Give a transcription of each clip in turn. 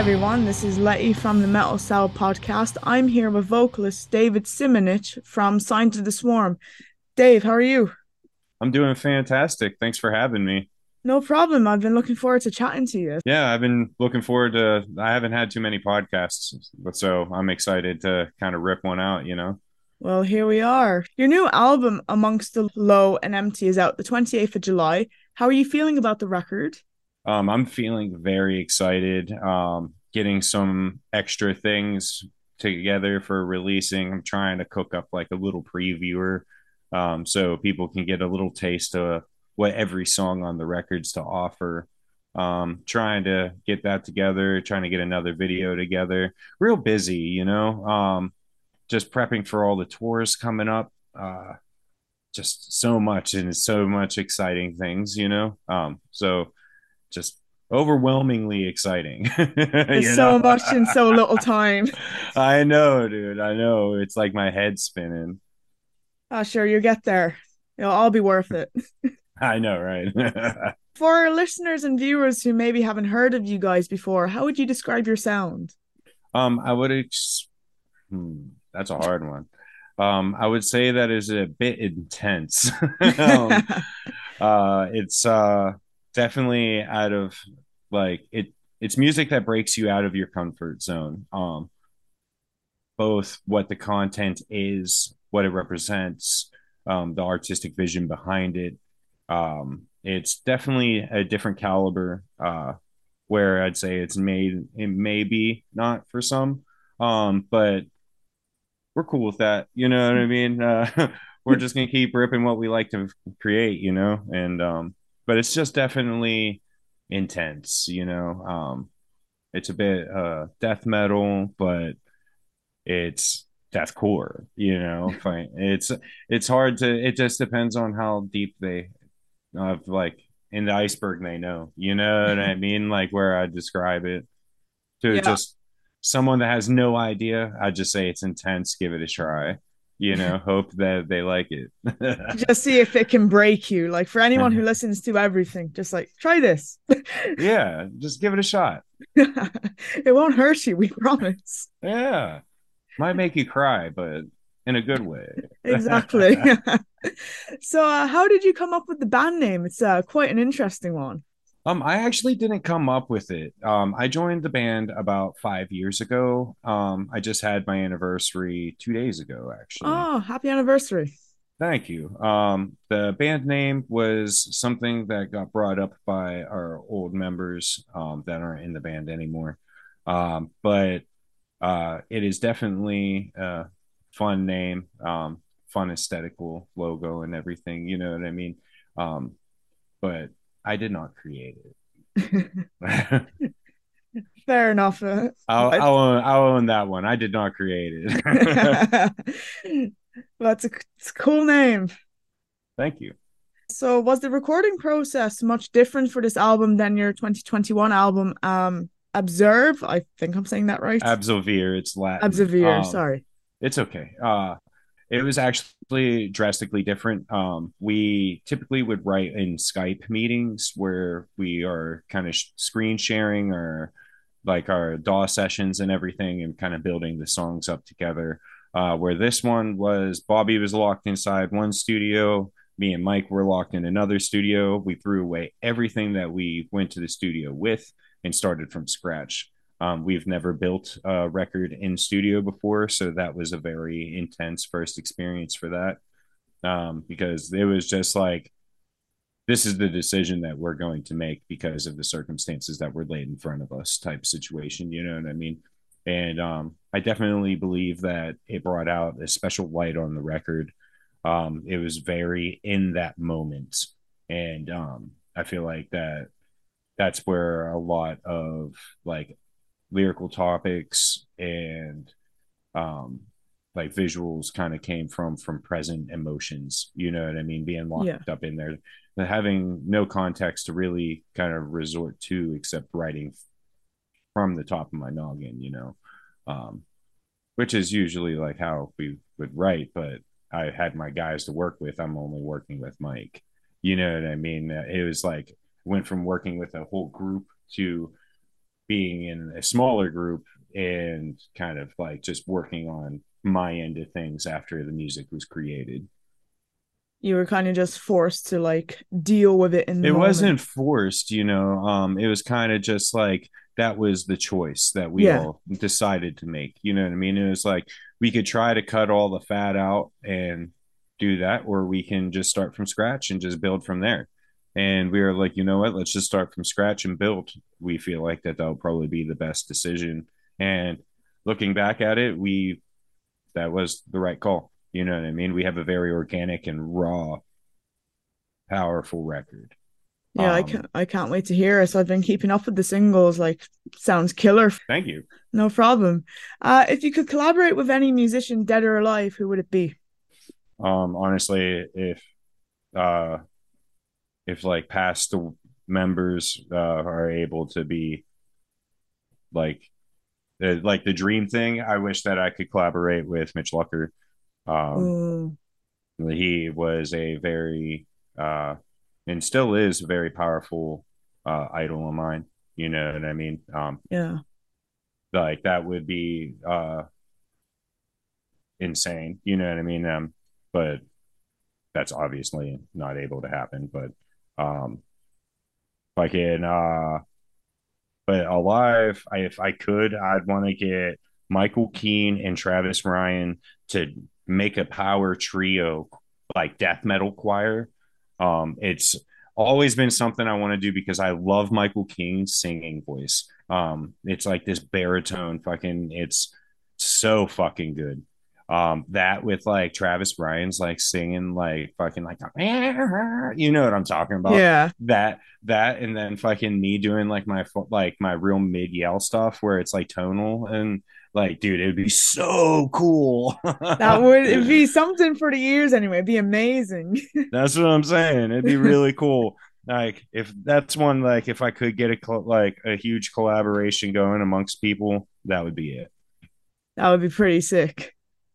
Everyone, this is Letty from the Metal Cell podcast. I'm here with vocalist David Simonich from Signs of the Swarm. Dave, how are you? I'm doing fantastic. Thanks for having me. No problem. I've been looking forward to chatting to you. Yeah, I've been looking forward to I haven't had too many podcasts, but so I'm excited to kind of rip one out, you know. Well, here we are. Your new album, Amongst the Low and Empty, is out the 28th of July. How are you feeling about the record? Um, I'm feeling very excited. Um, getting some extra things together for releasing. I'm trying to cook up like a little previewer um, so people can get a little taste of what every song on the records to offer. Um, trying to get that together, trying to get another video together. Real busy, you know. Um, just prepping for all the tours coming up. Uh, just so much and so much exciting things, you know. Um, so just overwhelmingly exciting. There's so much in so little time. I know, dude. I know. It's like my head spinning. Oh, sure, you get there. It'll all be worth it. I know, right? For our listeners and viewers who maybe haven't heard of you guys before, how would you describe your sound? Um, I would. Ex- hmm, that's a hard one. Um, I would say that is a bit intense. um, uh, it's uh definitely out of like it. It's music that breaks you out of your comfort zone. Um, both what the content is, what it represents, um, the artistic vision behind it. Um, it's definitely a different caliber. Uh, where I'd say it's made it may be not for some, um, but we're cool with that. You know what I mean? Uh, we're just gonna keep ripping what we like to create, you know, and um, but it's just definitely intense, you know. Um, it's a bit uh death metal, but it's deathcore, you know. it's it's hard to. It just depends on how deep they, of like in the iceberg they know. You know what I mean? Like where I describe it to yeah. just someone that has no idea. I just say it's intense. Give it a try you know hope that they like it. Just see if it can break you. Like for anyone who listens to everything just like try this. Yeah just give it a shot. It won't hurt you we promise. Yeah. Might make you cry but in a good way. Exactly. So uh, how did you come up with the band name? It's uh, quite an interesting one um, I actually didn't come up with it. Um, I joined the band about five years ago. Um, I just had my anniversary two days ago, actually. Oh, happy anniversary! Thank you. Um, the band name was something that got brought up by our old members um, that aren't in the band anymore. Um, but uh, it is definitely a fun name, um, fun aesthetical logo, and everything. You know what I mean? Um, but I did not create it. Fair enough. I'll, I'll, own, I'll own that one. I did not create it. That's a, a cool name. Thank you. So, was the recording process much different for this album than your 2021 album? Um, Observe. I think I'm saying that right. Absolvere. It's Latin. Absolvere. Um, sorry. It's okay. Uh, it was actually drastically different. Um, we typically would write in Skype meetings where we are kind of sh- screen sharing or like our DAW sessions and everything and kind of building the songs up together. Uh, where this one was Bobby was locked inside one studio, me and Mike were locked in another studio. We threw away everything that we went to the studio with and started from scratch. Um, we've never built a record in studio before, so that was a very intense first experience for that. Um, because it was just like, this is the decision that we're going to make because of the circumstances that were laid in front of us, type situation. You know what I mean? And um, I definitely believe that it brought out a special light on the record. Um, it was very in that moment, and um, I feel like that that's where a lot of like lyrical topics and um like visuals kind of came from from present emotions you know what i mean? Being locked yeah. up in there. Having no context to really kind of resort to except writing from the top of my noggin you know? Um which is usually like how we would write but i had my guys to work with i'm only working with mike. You know what i mean? It was like went from working with a whole group to being in a smaller group and kind of like just working on my end of things after the music was created you were kind of just forced to like deal with it in it moment. wasn't forced you know um it was kind of just like that was the choice that we yeah. all decided to make you know what i mean it was like we could try to cut all the fat out and do that or we can just start from scratch and just build from there and we were like you know what let's just start from scratch and build we feel like that that'll probably be the best decision and looking back at it we that was the right call you know what I mean? We have a very organic and raw, powerful record. Yeah, um, I can't I can't wait to hear it. So I've been keeping up with the singles, like sounds killer. Thank you. No problem. Uh if you could collaborate with any musician, dead or alive, who would it be? Um, honestly, if uh if like past members uh are able to be like uh, like the dream thing, I wish that I could collaborate with Mitch Lucker. Um, mm. He was a very, uh, and still is a very powerful uh, idol of mine. You know what I mean? Um, yeah. Like that would be uh, insane. You know what I mean? Um, but that's obviously not able to happen. But um, in uh, but alive, I, if I could, I'd want to get Michael Keene and Travis Ryan to make a power trio like death metal choir. Um, it's always been something I want to do because I love Michael Keene's singing voice. Um, it's like this baritone fucking, it's so fucking good. Um, that with like Travis Ryan's like singing like fucking like you know what I'm talking about. Yeah. That that and then fucking me doing like my like my real mid yell stuff where it's like tonal and like, dude, it would be so cool. that would it'd be something for the years anyway. It'd be amazing. that's what I'm saying. It'd be really cool. Like if that's one like if I could get a like a huge collaboration going amongst people, that would be it. That would be pretty sick.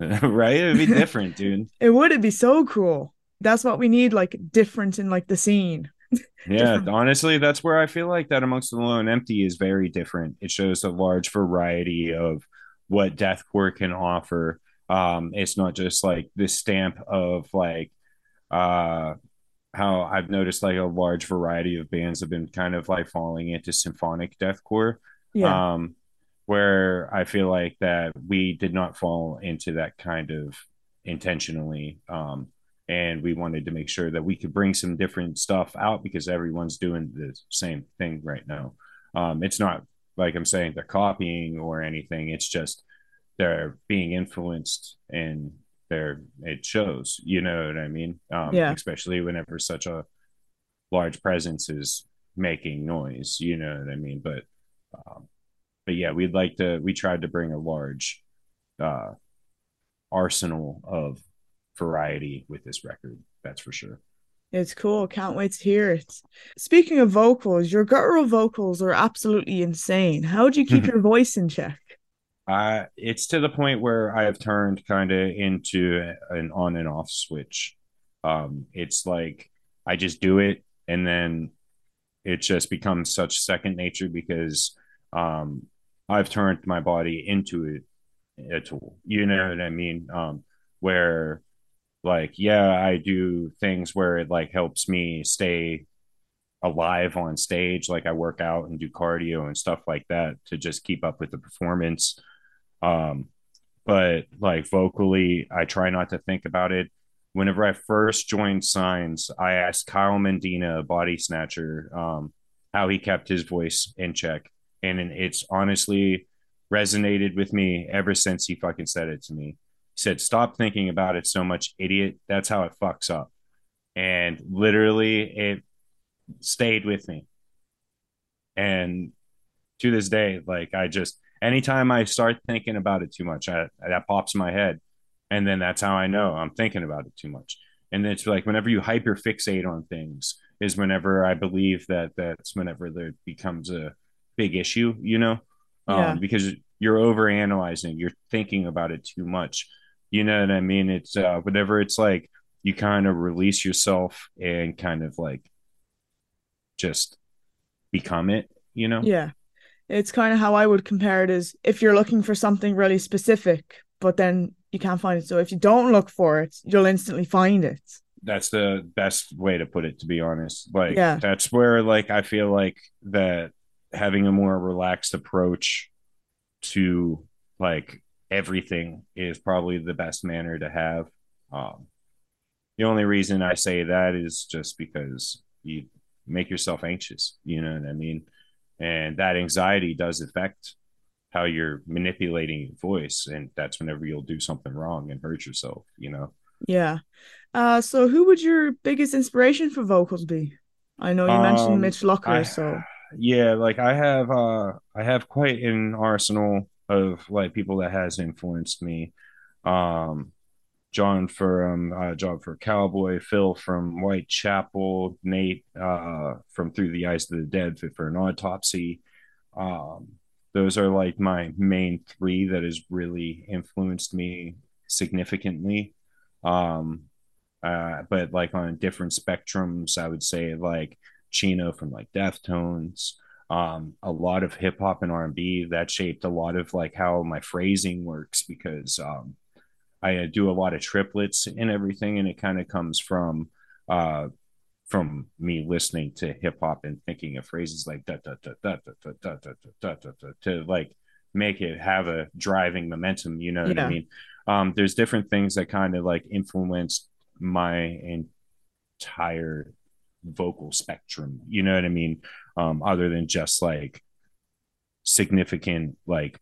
right? It'd be different, dude. it would. It'd be so cool. That's what we need, like different in like the scene. yeah, honestly, that's where I feel like that amongst the Low and Empty is very different. It shows a large variety of what deathcore can offer. Um, it's not just like this stamp of like uh how I've noticed like a large variety of bands have been kind of like falling into symphonic deathcore. Yeah. Um, where I feel like that we did not fall into that kind of intentionally. Um, and we wanted to make sure that we could bring some different stuff out because everyone's doing the same thing right now. Um, it's not like I'm saying they're copying or anything. It's just they're being influenced and they're it shows. You know what I mean? Um, yeah. Especially whenever such a large presence is making noise. You know what I mean? But um, but yeah, we'd like to. We tried to bring a large uh, arsenal of variety with this record. That's for sure. It's cool. Can't wait to hear it. Speaking of vocals, your guttural vocals are absolutely insane. How do you keep your voice in check? Uh, it's to the point where I have turned kind of into an on and off switch. Um, it's like I just do it and then it just becomes such second nature because um, I've turned my body into it a tool. You know what I mean? Um, where like yeah i do things where it like helps me stay alive on stage like i work out and do cardio and stuff like that to just keep up with the performance um but like vocally i try not to think about it whenever i first joined signs i asked Kyle Medina body snatcher um how he kept his voice in check and it's honestly resonated with me ever since he fucking said it to me He said, Stop thinking about it so much, idiot. That's how it fucks up. And literally, it stayed with me. And to this day, like, I just, anytime I start thinking about it too much, I, that pops in my head. And then that's how I know I'm thinking about it too much. And it's like whenever you hyper fixate on things, is whenever I believe that that's whenever there becomes a big issue, you know, yeah. um, because you're over analyzing, you're thinking about it too much. You know what I mean? It's uh, whatever it's like, you kind of release yourself and kind of like just become it, you know? Yeah. It's kind of how I would compare it is if you're looking for something really specific, but then you can't find it. So if you don't look for it, you'll instantly find it. That's the best way to put it, to be honest. Like, Yeah. that's where, like, I feel like that having a more relaxed approach to like everything is probably the best manner to have. Um, the only reason I say that is just because you make yourself anxious. You know what I mean? And that anxiety does affect how you're manipulating your voice. And that's whenever you'll do something wrong and hurt yourself, you know? Yeah. Uh, so who would your biggest inspiration for vocals be? I know you mentioned Um, Mitch Lucker, I, so yeah, like I have, uh, I have quite an arsenal of like people that has influenced me. Um, John from uh, John for Cowboy, Phil from Whitechapel, Nate uh, from Through the Eyes of the Dead for an Autopsy. Um, those are like my main three that has really influenced me significantly. Um, uh, but like on different spectrums, I would say like Chino from like Deftones, um, a lot of hip hop and R and B that shaped a lot of like how my phrasing works because um, I uh, do a lot of triplets and everything, and it kind of comes from uh, from me listening to hip hop and thinking of phrases like da da da da da da da da da da da to like make it have a driving momentum. You know what I mean? Um, there's different things that kind of like influenced my entire vocal spectrum. You know what I mean? Um, other than just like significant like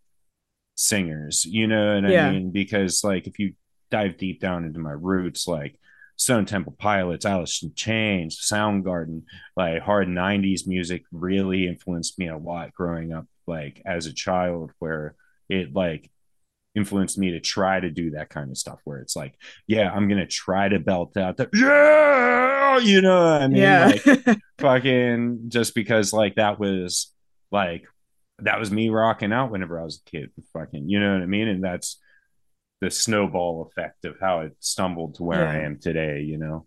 singers, you know what Yeah. I mean? Because like if you dive deep down into my roots, like Stone Temple Pilots, Alice in Chains, Soundgarden, like hard '90s music really influenced me a lot growing up, like as a child, where it like influenced me to try to do that kind of stuff where it's like, yeah, I'm gonna try to belt out the yeah, you know what I mean? yeah. Like fucking just because like that was like that was me rocking out whenever I was a kid. Fucking, you know what I mean? And that's the snowball effect of how it stumbled to where I am today, you know.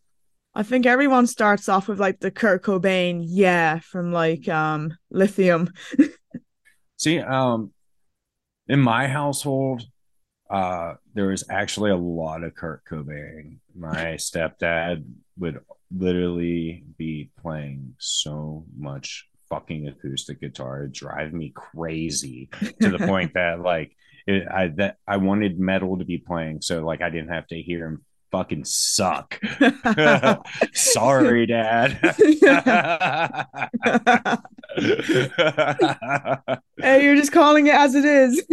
I think everyone starts off with like the Kurt Cobain, yeah, from like um Lithium. See, um in my household, uh there was actually a lot of Kurt Cobain. My stepdad would literally be playing so much fucking acoustic guitar It'd drive me crazy to the point that like it, I that I wanted metal to be playing so like I didn't have to hear him fucking suck. Sorry, Dad. hey, you're just calling it as it is.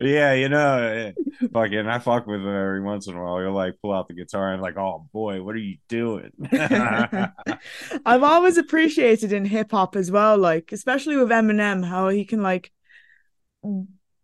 yeah, you know, fucking, I fuck with him every once in a while. He'll like pull out the guitar and like, oh boy, what are you doing? I've always appreciated in hip hop as well, like especially with Eminem, how he can like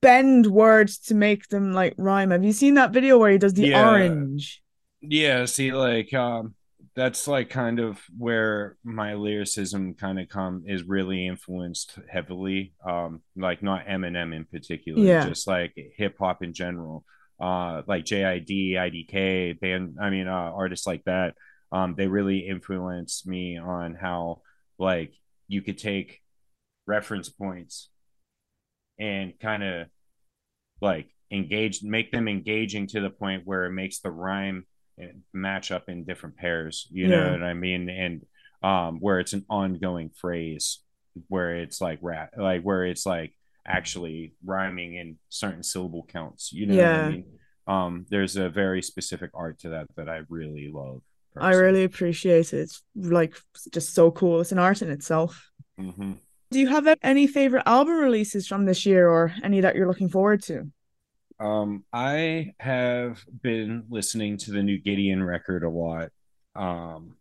bend words to make them like rhyme. Have you seen that video where he does the Yeah. orange? yeah, see, like, um, that's like kind of where my lyricism kind of come is really influenced heavily. Um, like not Eminem in particular, Yeah. just like hip hop in general. Uh, like JID, IDK, band. I mean, uh, artists like that. Um, they really influenced me on how like you could take reference points and kind of like engage, make them engaging to the point where it makes the rhyme match up in different pairs. You know Yeah. what I mean? And um, where it's an ongoing phrase, where it's like rap, like where it's like actually rhyming in certain syllable counts. You know what Yeah. I mean? Um, there's a very specific art to that that I really love. I really appreciate it. It's like just so cool. It's an art in itself. hmm Do you have any favorite album releases from this year or any that you're looking forward to? Um, I have been listening to the new Gideon record a lot. Um,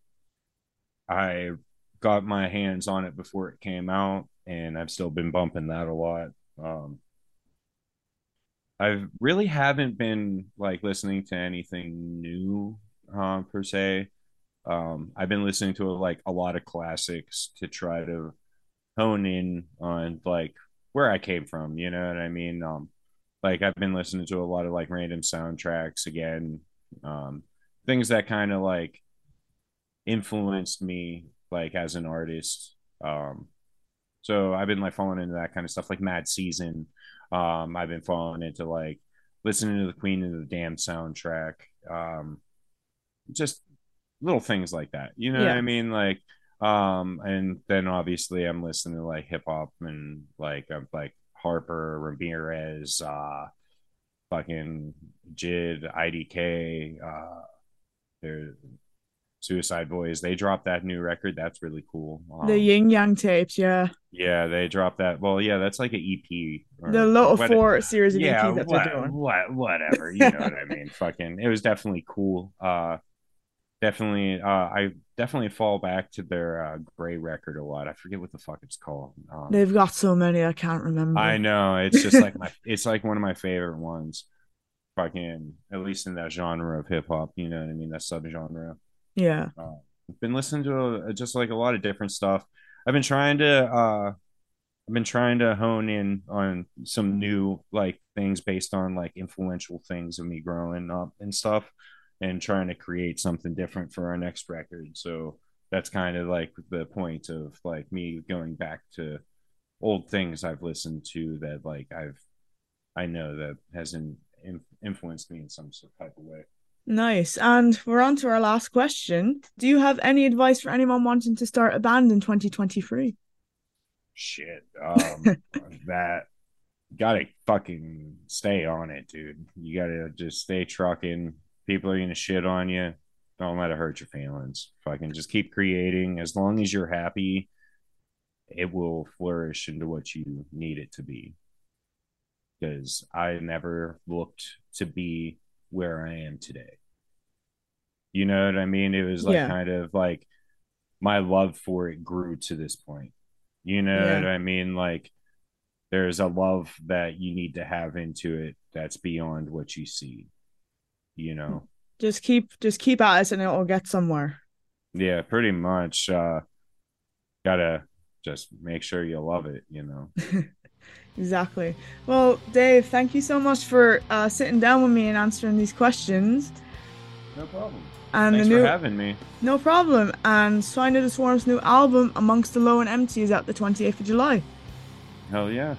I got my hands on it before it came out, and I've still been bumping that a lot. Um, I really haven't been like listening to anything new, uh, per se. Um, I've been listening to like a lot of classics to try to hone in on like where I came from. You know what I mean? Um, like I've been listening to a lot of like random soundtracks again, um, things that kind of like influenced me like as an artist. Um, So I've been like falling into that kind of stuff, like Mad Season. Um, I've been falling into like listening to the Queen of the Damned soundtrack. Um, just little things like that. You know yeah. what I mean? Like, um, and then obviously I'm listening to like hip hop and like I'm like Harper, Ramirez, uh, fucking JID, IDK, uh, they're Suicide Boys. They dropped that new record. That's really cool. Um, the Yin Yang tapes, yeah. Yeah, they dropped that. Well, yeah, that's like an EP. the little four series of yeah, EP that what, they're doing. What, whatever. You know what I mean? Fucking, it was definitely cool. Uh, definitely. Uh, I definitely fall back to their uh, Gray record a lot. I forget what the fuck it's called. Um, They've got so many, I can't remember. I know. It's just like my. It's like one of my favorite ones. Fucking, at least in that genre of hip hop. You know what I mean? That subgenre. Yeah. Uh, I've been listening to a, just like a lot of different stuff. I've been trying to uh I've been trying to hone in on some new like things based on like influential things of me growing up and stuff and trying to create something different for our next record. So that's kind of like the point of like me going back to old things I've listened to that like I've I know that hasn't influenced me in some sort of type of way. Nice. And we're on to our last question. Do you have any advice for anyone wanting to start a band in 2023? Shit. Um, that gotta fucking stay on it, dude. You gotta just stay trucking. People are gonna shit on you. Don't let it hurt your feelings. Fucking just keep creating. As long as you're happy, it will flourish into what you need it to be. Because I never looked to be where I am today. You know what I mean? It was like yeah. kind of like my love for it grew to this point. You know yeah. what I mean? Like there's a love that you need to have into it that's beyond what you see. You know. Just keep just keep at it and it will get somewhere. Yeah, pretty much. Uh gotta just make sure you love it, you know. Exactly. Well, Dave, thank you so much for uh, sitting down with me and answering these questions. No problem. And Thanks the new, for having me. No problem. And Signs of the Swarm's new album, Amongst the Low and Empty, is out the 28th of July. Hell yeah.